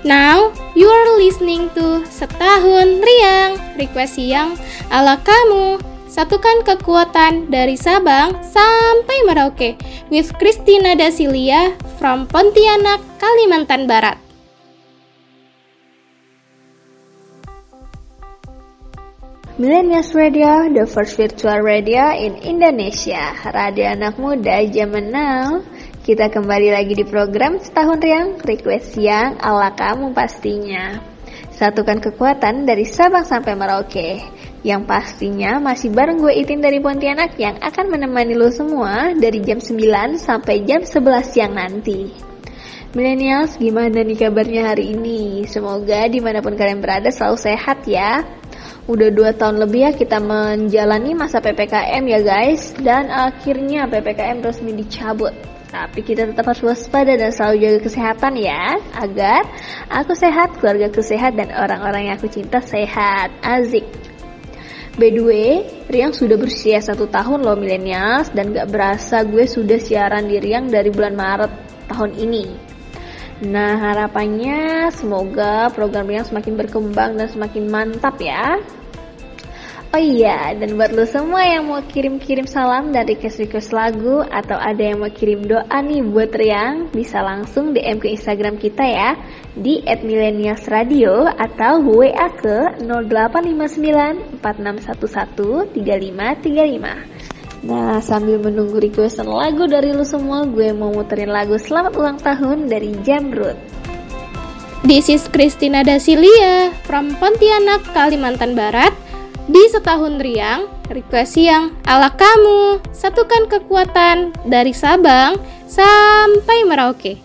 Now, you are listening to Setahun Riang, request yang ala kamu. Satukan kekuatan dari Sabang sampai Merauke with Christina Dasilia from Pontianak, Kalimantan Barat. Millennials Radio, the first virtual radio in Indonesia. Radio anak muda zaman now. Kita kembali lagi di program Setahun Riang, request yang ala kamu pastinya. Satukan kekuatan dari Sabang sampai Merauke. Yang pastinya masih bareng gue Itin dari Pontianak yang akan menemani lo semua dari jam 9 sampai jam 11 siang nanti. Millennials, gimana nih kabarnya hari ini? Semoga di mana pun kalian berada selalu sehat ya. Udah 2 tahun lebih ya kita menjalani masa PPKM ya guys Dan akhirnya PPKM resmi dicabut tapi kita tetap harus waspada dan selalu jaga kesehatan ya Agar aku sehat, keluarga aku sehat, dan orang-orang yang aku cinta sehat Azik By the way, Riang sudah berusia satu tahun loh milenials dan gak berasa gue sudah siaran di Riang dari bulan Maret tahun ini. Nah harapannya semoga program Riang semakin berkembang dan semakin mantap ya. Oh iya, dan buat lo semua yang mau kirim-kirim salam dan request-request lagu atau ada yang mau kirim doa nih buat Riang, bisa langsung DM ke Instagram kita ya di @millennialsradio atau WA ke 085946113535. Nah, sambil menunggu requestan lagu dari lo semua, gue mau muterin lagu Selamat Ulang Tahun dari Jamrut. This is Christina Dasilia from Pontianak, Kalimantan Barat di setahun riang, request yang ala kamu, satukan kekuatan dari Sabang sampai Merauke.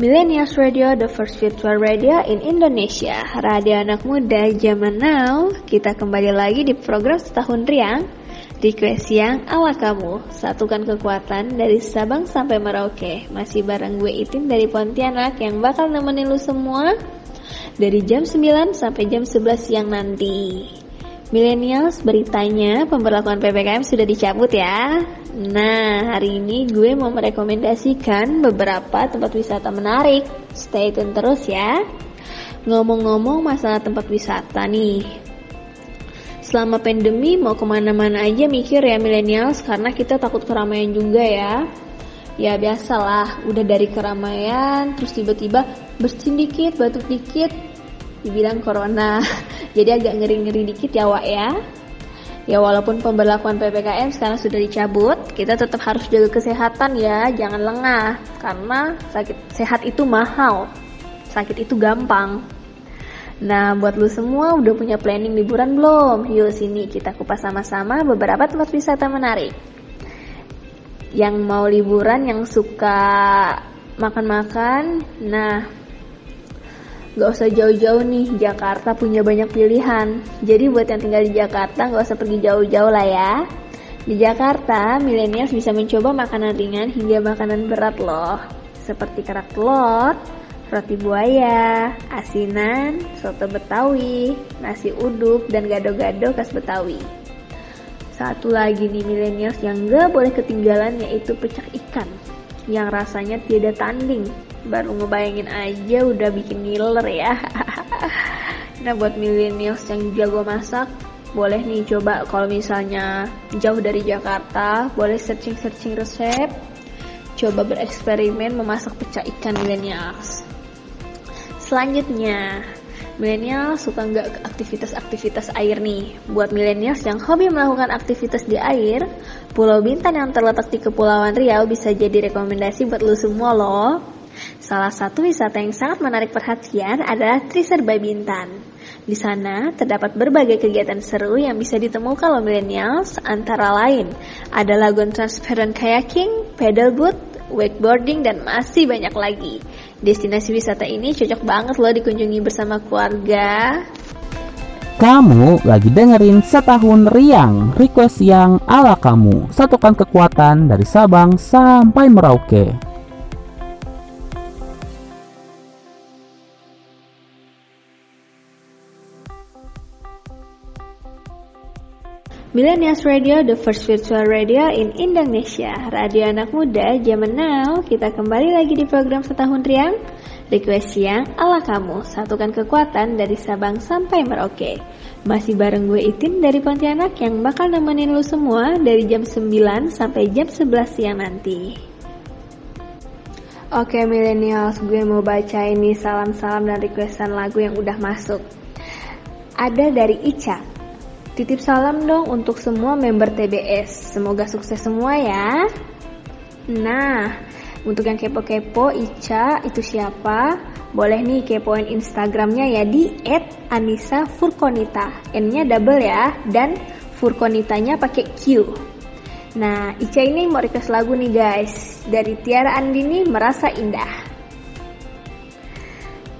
Millennials Radio, the first virtual radio in Indonesia. Radio anak muda zaman now. Kita kembali lagi di program setahun riang Request yang ala kamu, satukan kekuatan dari Sabang sampai Merauke. Masih bareng gue Itin dari Pontianak yang bakal nemenin lu semua dari jam 9 sampai jam 11 siang nanti. Millennials, beritanya pemberlakuan PPKM sudah dicabut ya. Nah, hari ini gue mau merekomendasikan beberapa tempat wisata menarik. Stay tune terus ya. Ngomong-ngomong masalah tempat wisata nih, selama pandemi mau ke mana-mana aja mikir ya millennials karena kita takut keramaian juga ya. Ya biasalah udah dari keramaian terus tiba-tiba bersin dikit batuk dikit dibilang corona. Jadi agak ngeri-ngeri dikit ya Wak ya. Ya walaupun pemberlakuan PPKM sekarang sudah dicabut kita tetap harus jaga kesehatan ya jangan lengah karena sakit sehat itu mahal sakit itu gampang Nah, buat lu semua udah punya planning liburan belum? Yuk sini kita kupas sama-sama beberapa tempat wisata menarik. Yang mau liburan, yang suka makan-makan, nah Gak usah jauh-jauh nih, Jakarta punya banyak pilihan. Jadi buat yang tinggal di Jakarta gak usah pergi jauh-jauh lah ya. Di Jakarta, milenials bisa mencoba makanan ringan hingga makanan berat loh. Seperti kerak telur, roti buaya, asinan, soto betawi, nasi uduk, dan gado-gado khas betawi. Satu lagi nih milenials yang gak boleh ketinggalan yaitu pecak ikan yang rasanya tidak tanding. Baru ngebayangin aja udah bikin ngiler ya. nah buat milenials yang jago masak, boleh nih coba kalau misalnya jauh dari Jakarta, boleh searching-searching resep, coba bereksperimen memasak pecah ikan milenials. Selanjutnya, milenial suka nggak aktivitas-aktivitas air nih? Buat milenial yang hobi melakukan aktivitas di air, Pulau Bintan yang terletak di Kepulauan Riau bisa jadi rekomendasi buat lu semua loh. Salah satu wisata yang sangat menarik perhatian adalah Triserba Bintan. Di sana terdapat berbagai kegiatan seru yang bisa ditemukan oleh millennials antara lain ada lagun transparent kayaking, paddleboat, wakeboarding, dan masih banyak lagi. Destinasi wisata ini cocok banget loh dikunjungi bersama keluarga. Kamu lagi dengerin setahun riang, request yang ala kamu. Satukan kekuatan dari Sabang sampai Merauke. Millennials Radio, the first virtual radio in Indonesia. Radio anak muda zaman now. Kita kembali lagi di program setahun riang. Request yang ala kamu. Satukan kekuatan dari Sabang sampai Merauke. Masih bareng gue Itin dari Pontianak yang bakal nemenin lu semua dari jam 9 sampai jam 11 siang nanti. Oke millennials, gue mau baca ini salam-salam dan requestan lagu yang udah masuk. Ada dari Ica, Titip salam dong untuk semua member TBS. Semoga sukses semua ya. Nah, untuk yang kepo-kepo Ica itu siapa? Boleh nih kepoin Instagramnya ya di @anissa_furkonita. N-nya double ya dan Furkonitanya pakai Q. Nah, Ica ini mau request lagu nih guys. Dari Tiara Andini Merasa Indah.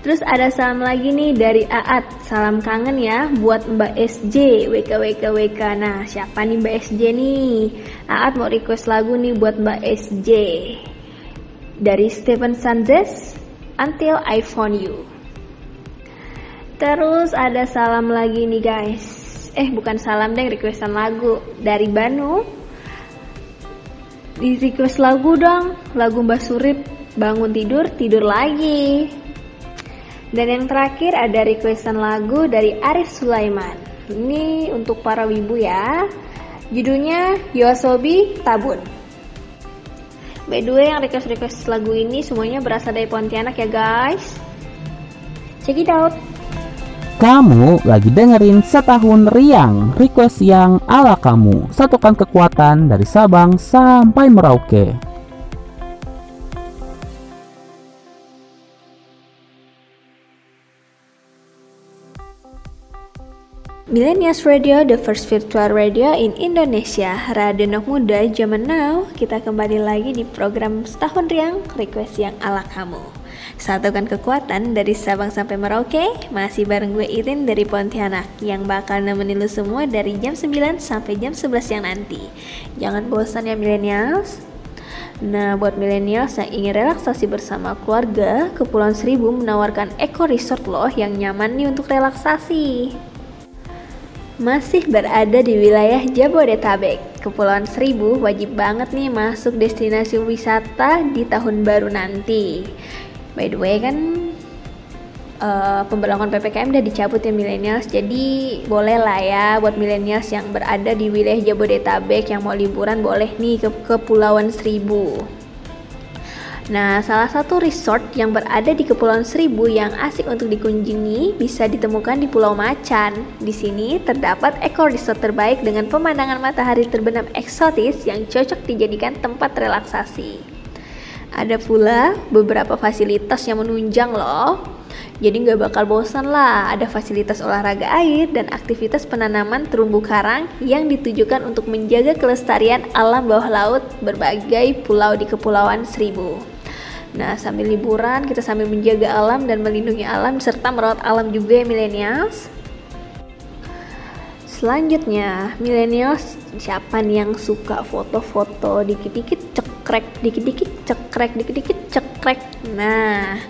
Terus ada salam lagi nih dari Aat, salam kangen ya buat Mbak SJ, WK WK WK. Nah, siapa nih Mbak SJ nih? Aat mau request lagu nih buat Mbak SJ. Dari Stephen Sanchez, Until I Found You. Terus ada salam lagi nih guys. Eh, bukan salam deh, requestan lagu dari Banu. Di request lagu dong, lagu Mbak Surip, bangun tidur, tidur lagi. Dan yang terakhir ada requestan lagu dari Arif Sulaiman. Ini untuk para wibu ya. Judulnya Yosobi Tabun. By the way, yang request-request lagu ini semuanya berasal dari Pontianak ya guys. Check it out. Kamu lagi dengerin setahun riang, request yang ala kamu. Satukan kekuatan dari Sabang sampai Merauke. Millennials Radio, the first virtual radio in Indonesia. Radio Nok Muda zaman now. Kita kembali lagi di program setahun riang request yang ala kamu. Satukan kekuatan dari Sabang sampai Merauke. Masih bareng gue Irin dari Pontianak yang bakal nemenin lu semua dari jam 9 sampai jam 11 siang nanti. Jangan bosan ya millennials. Nah, buat millennials yang ingin relaksasi bersama keluarga, Kepulauan Seribu menawarkan eco resort loh yang nyaman nih untuk relaksasi masih berada di wilayah Jabodetabek. Kepulauan Seribu wajib banget nih masuk destinasi wisata di tahun baru nanti. By the way kan uh, pemberlakuan PPKM udah dicabut ya millennials, jadi boleh lah ya buat millennials yang berada di wilayah Jabodetabek yang mau liburan boleh nih ke Kepulauan Seribu. Nah, salah satu resort yang berada di Kepulauan Seribu yang asik untuk dikunjungi bisa ditemukan di Pulau Macan. Di sini terdapat ekor resort terbaik dengan pemandangan matahari terbenam eksotis yang cocok dijadikan tempat relaksasi. Ada pula beberapa fasilitas yang menunjang loh. Jadi nggak bakal bosan lah, ada fasilitas olahraga air dan aktivitas penanaman terumbu karang yang ditujukan untuk menjaga kelestarian alam bawah laut berbagai pulau di Kepulauan Seribu. Nah, sambil liburan kita sambil menjaga alam dan melindungi alam serta merawat alam juga ya millennials. Selanjutnya, millennials siapa nih yang suka foto-foto dikit-dikit cekrek, dikit-dikit cekrek, dikit-dikit cekrek. Nah,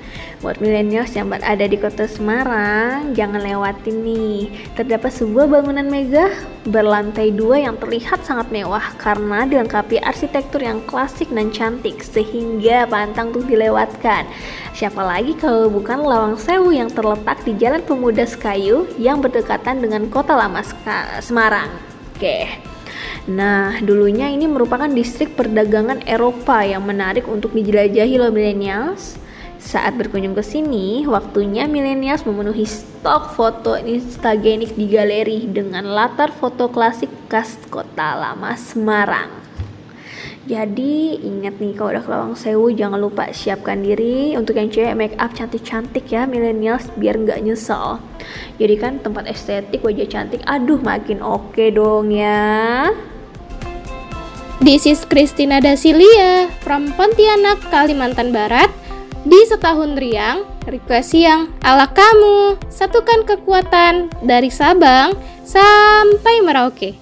Buat milenials yang berada di kota Semarang, jangan lewatin nih. Terdapat sebuah bangunan megah berlantai dua yang terlihat sangat mewah karena dilengkapi arsitektur yang klasik dan cantik sehingga pantang untuk dilewatkan. Siapa lagi kalau bukan Lawang Sewu yang terletak di Jalan Pemuda Sekayu yang berdekatan dengan kota lama Semarang. Oke. Nah, dulunya ini merupakan distrik perdagangan Eropa yang menarik untuk dijelajahi loh millennials. Saat berkunjung ke sini, waktunya milenials memenuhi stok foto instagenik di galeri dengan latar foto klasik khas kota lama Semarang. Jadi ingat nih kalau udah ke Lawang Sewu jangan lupa siapkan diri untuk yang cewek make up cantik-cantik ya millennials biar nggak nyesel. Jadi kan tempat estetik wajah cantik, aduh makin oke okay dong ya. This is Christina Dasilia from Pontianak, Kalimantan Barat. Di setahun riang, request yang ala kamu, satukan kekuatan dari Sabang sampai Merauke.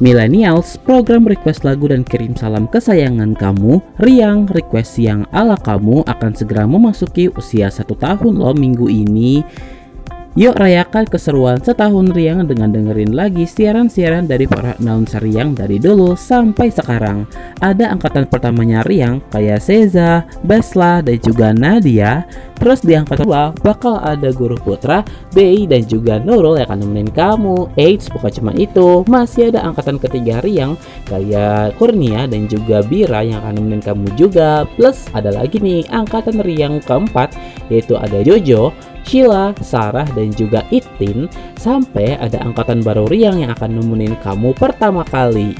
Millennials, program request lagu dan kirim salam kesayangan kamu, Riang Request yang ala kamu akan segera memasuki usia satu tahun loh minggu ini. Yuk rayakan keseruan setahun Riang dengan dengerin lagi siaran-siaran dari para announcer Riang dari dulu sampai sekarang. Ada angkatan pertamanya Riang kayak Seza, Besla, dan juga Nadia. Terus di angkatan kedua bakal ada Guru Putra, Bei, dan juga Nurul yang akan nemenin kamu. Eits, bukan cuma itu, masih ada angkatan ketiga Riang kayak Kurnia dan juga Bira yang akan nemenin kamu juga. Plus ada lagi nih angkatan Riang keempat yaitu ada Jojo, Sheila, Sarah, dan juga Itin sampai ada angkatan baru Riang yang akan nemenin kamu pertama kali.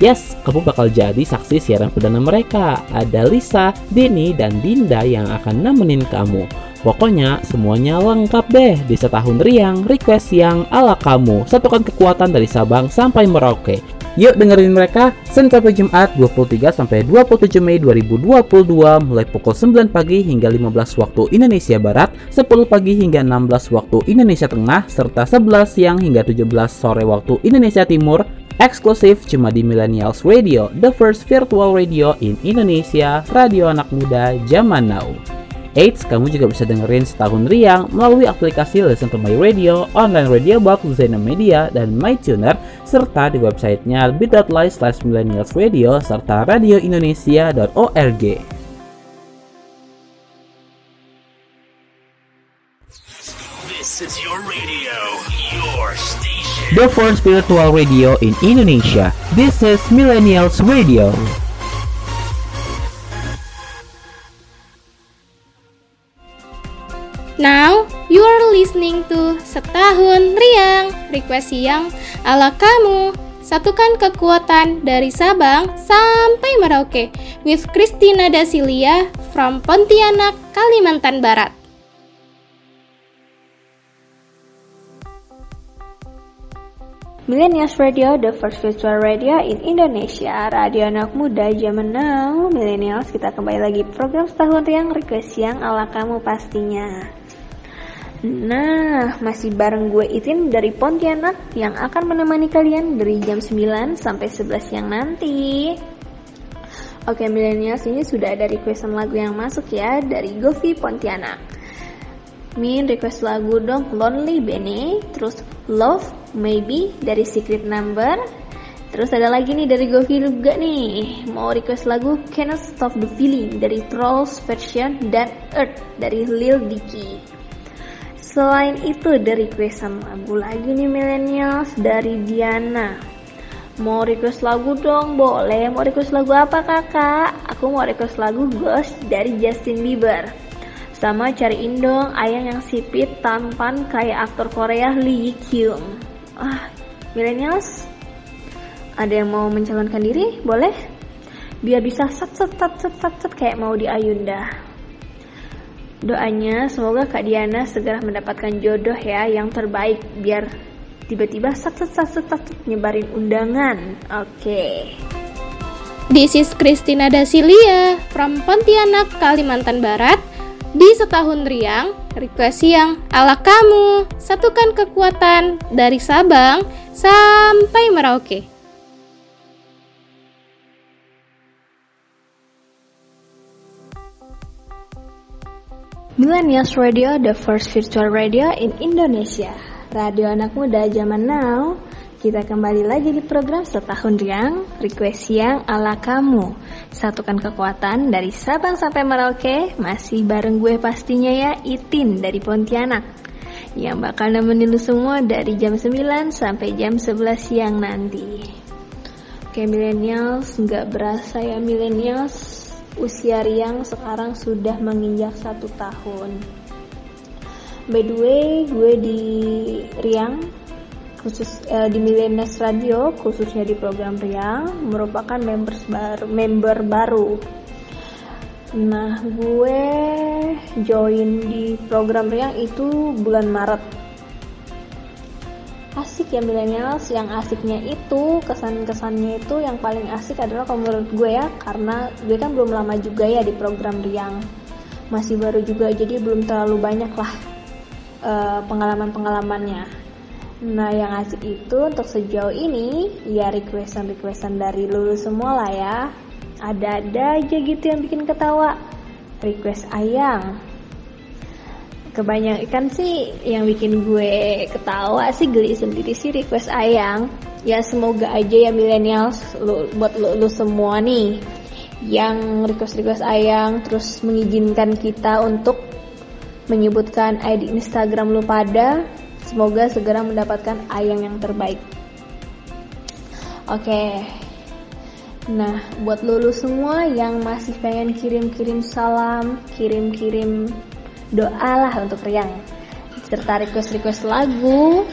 Yes, kamu bakal jadi saksi siaran perdana mereka. Ada Lisa, Dini, dan Dinda yang akan nemenin kamu. Pokoknya semuanya lengkap deh di setahun riang, request yang ala kamu. Satukan kekuatan dari Sabang sampai Merauke. Yuk dengerin mereka Senin sampai Jumat 23 sampai 27 Mei 2022 mulai pukul 9 pagi hingga 15 waktu Indonesia Barat, 10 pagi hingga 16 waktu Indonesia Tengah, serta 11 siang hingga 17 sore waktu Indonesia Timur eksklusif cuma di Millennials Radio, the first virtual radio in Indonesia, radio anak muda zaman now. Eits, kamu juga bisa dengerin setahun riang melalui aplikasi Listen to My Radio, online radio box Zena Media, dan MyTuner, serta di websitenya bit.ly slash millennials radio, serta radioindonesia.org. This is your radio, your station. The first virtual radio in Indonesia. This is Millennials Radio. Now, you are listening to Setahun Riang, request yang ala kamu. Satukan kekuatan dari Sabang sampai Merauke with Christina Dasilia from Pontianak, Kalimantan Barat. Millennials Radio, the first virtual radio in Indonesia. Radio anak muda zaman now. Millennials, kita kembali lagi program setahun yang request yang ala kamu pastinya. Nah, masih bareng gue Itin dari Pontianak yang akan menemani kalian dari jam 9 sampai 11 siang nanti. Oke, millennials ini sudah ada requestan lagu yang masuk ya dari Govi Pontianak. Min request lagu dong Lonely Bene, terus Love Maybe dari Secret Number. Terus ada lagi nih dari Govi juga nih, mau request lagu Cannot Stop the Feeling dari Trolls version dan Earth dari Lil Dicky. Selain itu dari requestan lagu lagi nih millennials dari Diana. Mau request lagu dong, boleh. Mau request lagu apa kakak? Aku mau request lagu Ghost dari Justin Bieber. Sama cariin dong ayang yang sipit tampan kayak aktor Korea Lee Kyung. Ah, millennials, ada yang mau mencalonkan diri? Boleh? Biar bisa sat sat sat sat sat, sat kayak mau di Ayunda. Doanya semoga Kak Diana segera mendapatkan jodoh ya yang terbaik biar tiba-tiba sat sat sat sat, nyebarin undangan. Oke. This is Christina Dasilia from Pontianak, Kalimantan Barat. Di setahun riang, request yang ala kamu. Satukan kekuatan dari Sabang sampai Merauke. Millennials Radio, the first virtual radio in Indonesia. Radio anak muda zaman now. Kita kembali lagi di program setahun riang, request yang ala kamu. Satukan kekuatan dari Sabang sampai Merauke, masih bareng gue pastinya ya, Itin dari Pontianak. Yang bakal nemenin lu semua dari jam 9 sampai jam 11 siang nanti. Oke millennials, nggak berasa ya millennials, usia Riang sekarang sudah menginjak satu tahun. By the way, gue di Riang khusus eh, di Millennials Radio khususnya di program Riang merupakan members baru member baru. Nah, gue join di program Riang itu bulan Maret. Asik ya millennials, yang asiknya itu kesan-kesannya itu yang paling asik adalah kalau menurut gue ya karena gue kan belum lama juga ya di program Riang. Masih baru juga jadi belum terlalu banyak lah eh, pengalaman-pengalamannya Nah, yang asik itu untuk sejauh ini ya requestan-requestan dari lulu semua lah ya. Ada-ada aja gitu yang bikin ketawa. Request ayang. Kebanyakan sih yang bikin gue ketawa sih geli sendiri sih request ayang. Ya semoga aja ya milenial buat lu, lu semua nih yang request-request ayang terus mengizinkan kita untuk menyebutkan ID Instagram lu pada Semoga segera mendapatkan ayang yang terbaik. Oke. Nah, buat lulu semua yang masih pengen kirim-kirim salam, kirim-kirim doa lah untuk Riang. Serta request-request lagu,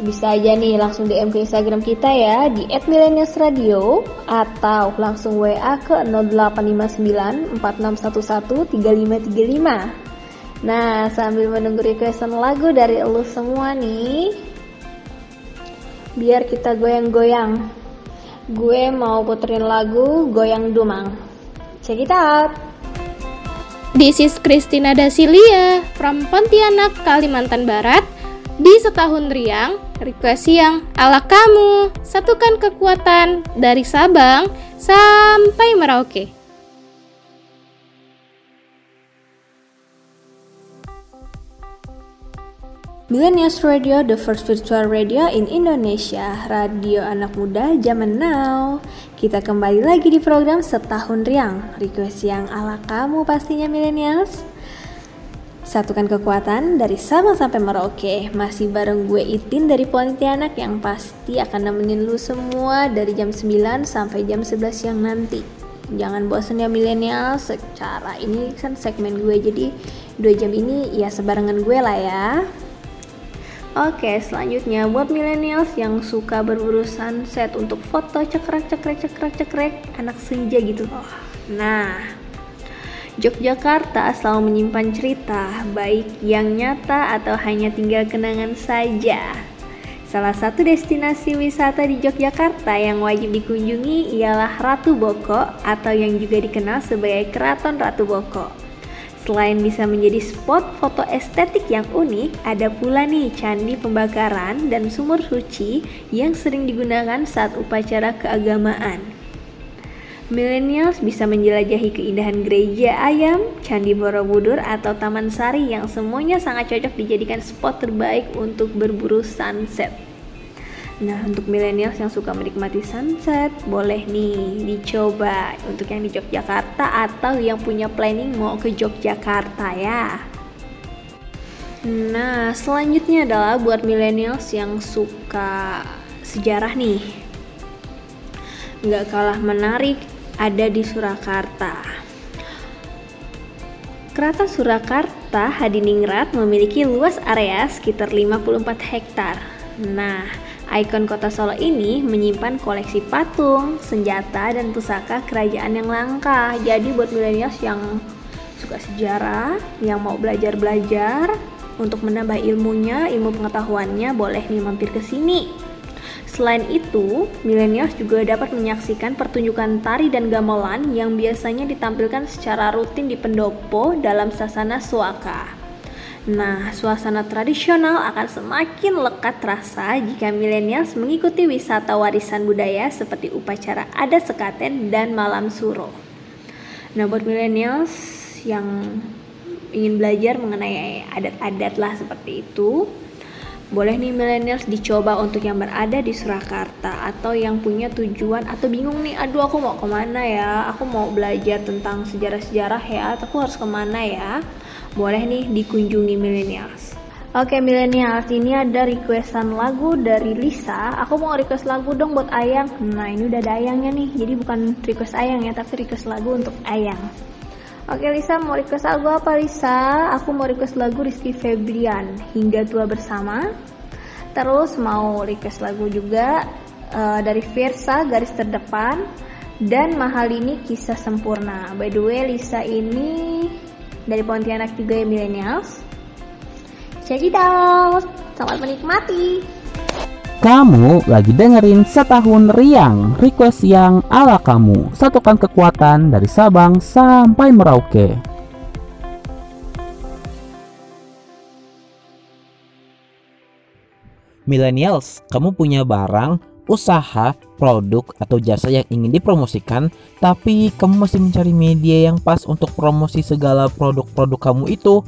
bisa aja nih langsung DM ke Instagram kita ya di @millennialsradio atau langsung WA ke 0859 4611 3535. Nah, sambil menunggu requestan lagu dari lu semua nih, biar kita goyang-goyang. Gue mau puterin lagu Goyang Dumang. Check it out. This is Christina Dasilia from Pontianak, Kalimantan Barat. Di setahun riang, request yang ala kamu, satukan kekuatan dari Sabang sampai Merauke. Millennials Radio, the first virtual radio in Indonesia, radio anak muda zaman now. Kita kembali lagi di program Setahun Riang, request yang ala kamu pastinya millennials. Satukan kekuatan dari Sabang sampai Merauke, masih bareng gue Itin dari Pontianak yang pasti akan nemenin lu semua dari jam 9 sampai jam 11 siang nanti. Jangan bosan ya milenial, secara ini kan segmen gue jadi dua jam ini ya sebarengan gue lah ya. Oke, selanjutnya buat millennials yang suka berburu sunset untuk foto cekrek cekrek cekrek cekrek anak senja gitu. Oh, nah, Yogyakarta selalu menyimpan cerita, baik yang nyata atau hanya tinggal kenangan saja. Salah satu destinasi wisata di Yogyakarta yang wajib dikunjungi ialah Ratu Boko atau yang juga dikenal sebagai Keraton Ratu Boko. Selain bisa menjadi spot foto estetik yang unik, ada pula nih candi pembakaran dan sumur suci yang sering digunakan saat upacara keagamaan. Millennials bisa menjelajahi keindahan gereja ayam, candi Borobudur, atau Taman Sari yang semuanya sangat cocok dijadikan spot terbaik untuk berburu sunset. Nah, untuk milenials yang suka menikmati sunset, boleh nih dicoba untuk yang di Yogyakarta atau yang punya planning mau ke Yogyakarta ya. Nah, selanjutnya adalah buat milenials yang suka sejarah nih. Nggak kalah menarik, ada di Surakarta. Keraton Surakarta Hadiningrat memiliki luas area sekitar 54 hektar. Nah, Ikon kota Solo ini menyimpan koleksi patung, senjata, dan pusaka kerajaan yang langka. Jadi buat milenials yang suka sejarah, yang mau belajar-belajar, untuk menambah ilmunya, ilmu pengetahuannya, boleh nih mampir ke sini. Selain itu, milenials juga dapat menyaksikan pertunjukan tari dan gamelan yang biasanya ditampilkan secara rutin di pendopo dalam sasana suaka. Nah, suasana tradisional akan semakin lekat terasa jika milenials mengikuti wisata warisan budaya seperti upacara adat sekaten dan malam suro. Nah, buat milenials yang ingin belajar mengenai adat-adat lah seperti itu, boleh nih millennials dicoba untuk yang berada di Surakarta atau yang punya tujuan atau bingung nih, aduh aku mau ke mana ya, aku mau belajar tentang sejarah-sejarah ya, aku harus ke mana ya boleh nih dikunjungi millennials. Oke millennials, ini ada requestan lagu dari Lisa. Aku mau request lagu dong buat Ayang. Nah ini udah ada Ayangnya nih, jadi bukan request Ayang ya, tapi request lagu untuk Ayang. Oke Lisa, mau request lagu apa Lisa? Aku mau request lagu Rizky Febrian, Hingga Tua Bersama. Terus mau request lagu juga uh, dari Versa, Garis Terdepan. Dan Mahal ini Kisah Sempurna. By the way, Lisa ini dari Pontianak juga ya millennials. Jadi dong, selamat menikmati. Kamu lagi dengerin setahun riang request yang ala kamu Satukan kekuatan dari Sabang sampai Merauke Millennials, kamu punya barang, usaha, produk, atau jasa yang ingin dipromosikan, tapi kamu masih mencari media yang pas untuk promosi segala produk-produk kamu itu.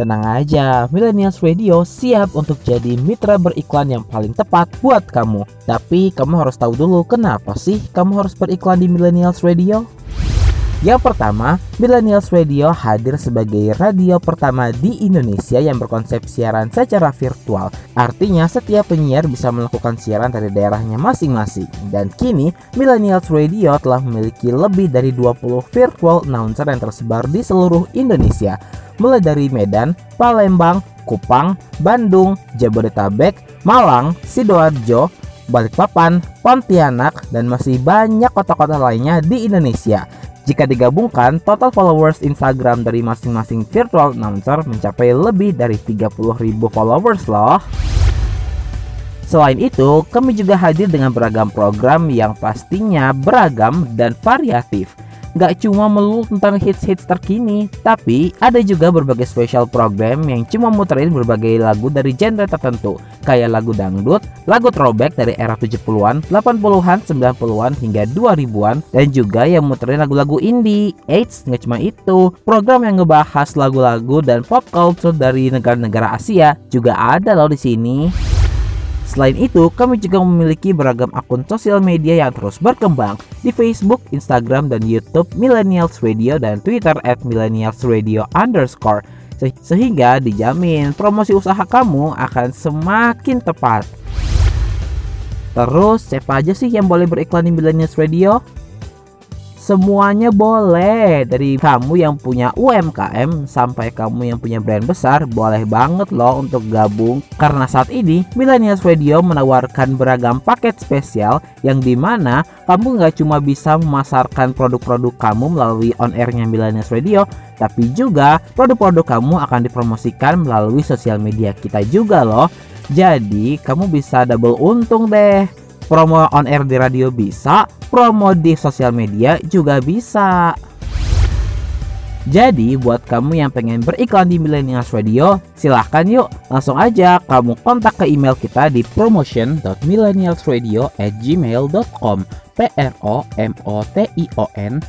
Tenang aja, Millennials Radio siap untuk jadi mitra beriklan yang paling tepat buat kamu. Tapi kamu harus tahu dulu kenapa sih kamu harus beriklan di Millennials Radio? Yang pertama, Millennials Radio hadir sebagai radio pertama di Indonesia yang berkonsep siaran secara virtual. Artinya setiap penyiar bisa melakukan siaran dari daerahnya masing-masing. Dan kini, Millennials Radio telah memiliki lebih dari 20 virtual announcer yang tersebar di seluruh Indonesia. Mulai dari Medan, Palembang, Kupang, Bandung, Jabodetabek, Malang, Sidoarjo, Balikpapan, Pontianak, dan masih banyak kota-kota lainnya di Indonesia. Jika digabungkan, total followers Instagram dari masing-masing virtual announcer mencapai lebih dari 30.000 followers loh. Selain itu, kami juga hadir dengan beragam program yang pastinya beragam dan variatif. Gak cuma melulu tentang hits-hits terkini, tapi ada juga berbagai special program yang cuma muterin berbagai lagu dari genre tertentu, kayak lagu dangdut, lagu throwback dari era 70-an, 80-an, 90-an hingga 2000-an, dan juga yang muterin lagu-lagu indie. Eits, nggak cuma itu, program yang ngebahas lagu-lagu dan pop culture dari negara-negara Asia juga ada loh di sini. Selain itu, kami juga memiliki beragam akun sosial media yang terus berkembang di Facebook, Instagram, dan YouTube Millennials Radio dan Twitter at Millennials Radio underscore Se- sehingga dijamin promosi usaha kamu akan semakin tepat. Terus, siapa aja sih yang boleh beriklan di Millennials Radio? Semuanya boleh. Dari kamu yang punya UMKM Sampai kamu yang punya brand besar Boleh banget loh untuk gabung. Karena saat ini Millennials Radio menawarkan beragam paket spesial Yang di mana kamu nggak cuma bisa memasarkan produk-produk kamu melalui on airnya Millennials Radio Tapi juga produk-produk kamu akan dipromosikan melalui sosial media kita juga loh. Jadi kamu bisa double untung deh promo on air di radio bisa, promo di sosial media juga bisa. Jadi buat kamu yang pengen beriklan di Millennials Radio, silahkan yuk langsung aja kamu kontak ke email kita di promotion.millennialsradio@gmail.com p r o m o t i o n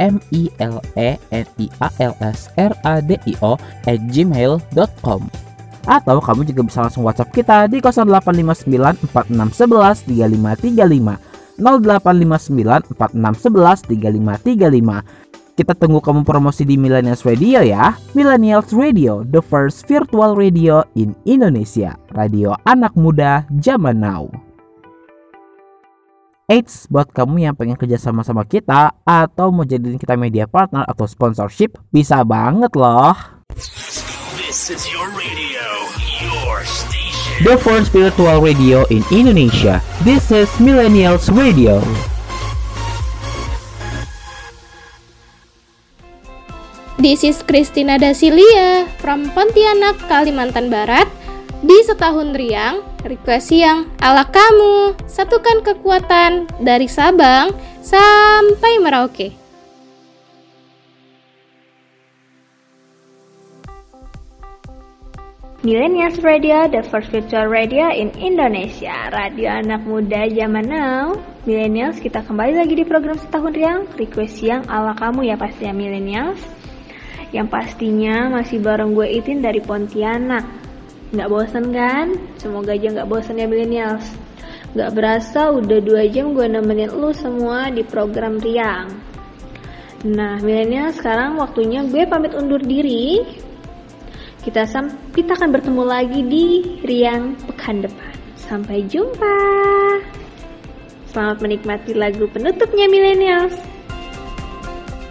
m i l e n i a l s r a d i o at gmail.com atau kamu juga bisa langsung WhatsApp kita di 0859 4611 3535 0859 4611 3535 kita tunggu kamu promosi di Millennials Radio ya. Millennials Radio, the first virtual radio in Indonesia. Radio anak muda zaman now. Eits, buat kamu yang pengen kerja sama-sama kita Atau mau jadiin kita media partner atau sponsorship Bisa banget loh. This is your radio. The first virtual radio in Indonesia. This is Millennials Radio. This is Christina Dasilia from Pontianak, Kalimantan Barat. Di setahun riang, request yang ala kamu. Satukan kekuatan dari Sabang sampai Merauke. Millennials Radio, the first virtual radio in Indonesia. Radio anak muda zaman now. Millennials, kita kembali lagi di program setahun riang. Request yang ala kamu ya pastinya Millennials. Yang pastinya masih bareng gue Itin dari Pontianak. Nggak bosan kan? Semoga aja nggak bosan ya Millennials. Nggak berasa udah dua jam gue nemenin lu semua di program riang. Nah, Millennials sekarang waktunya gue pamit undur diri. Kita sam kita akan bertemu lagi di Riang pekan depan. Sampai jumpa. Selamat menikmati lagu penutupnya Millennials.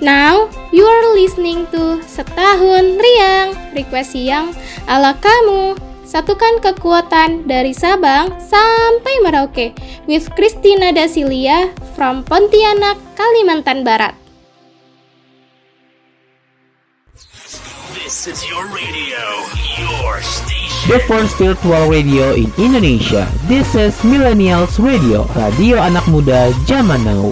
Now, you are listening to Setahun Riang, request yang ala kamu. Satukan kekuatan dari Sabang sampai Merauke with Christina Dasilia from Pontianak, Kalimantan Barat. This is your radio, your station. The first virtual radio in Indonesia. This is Millennials Radio, radio anak muda zaman now.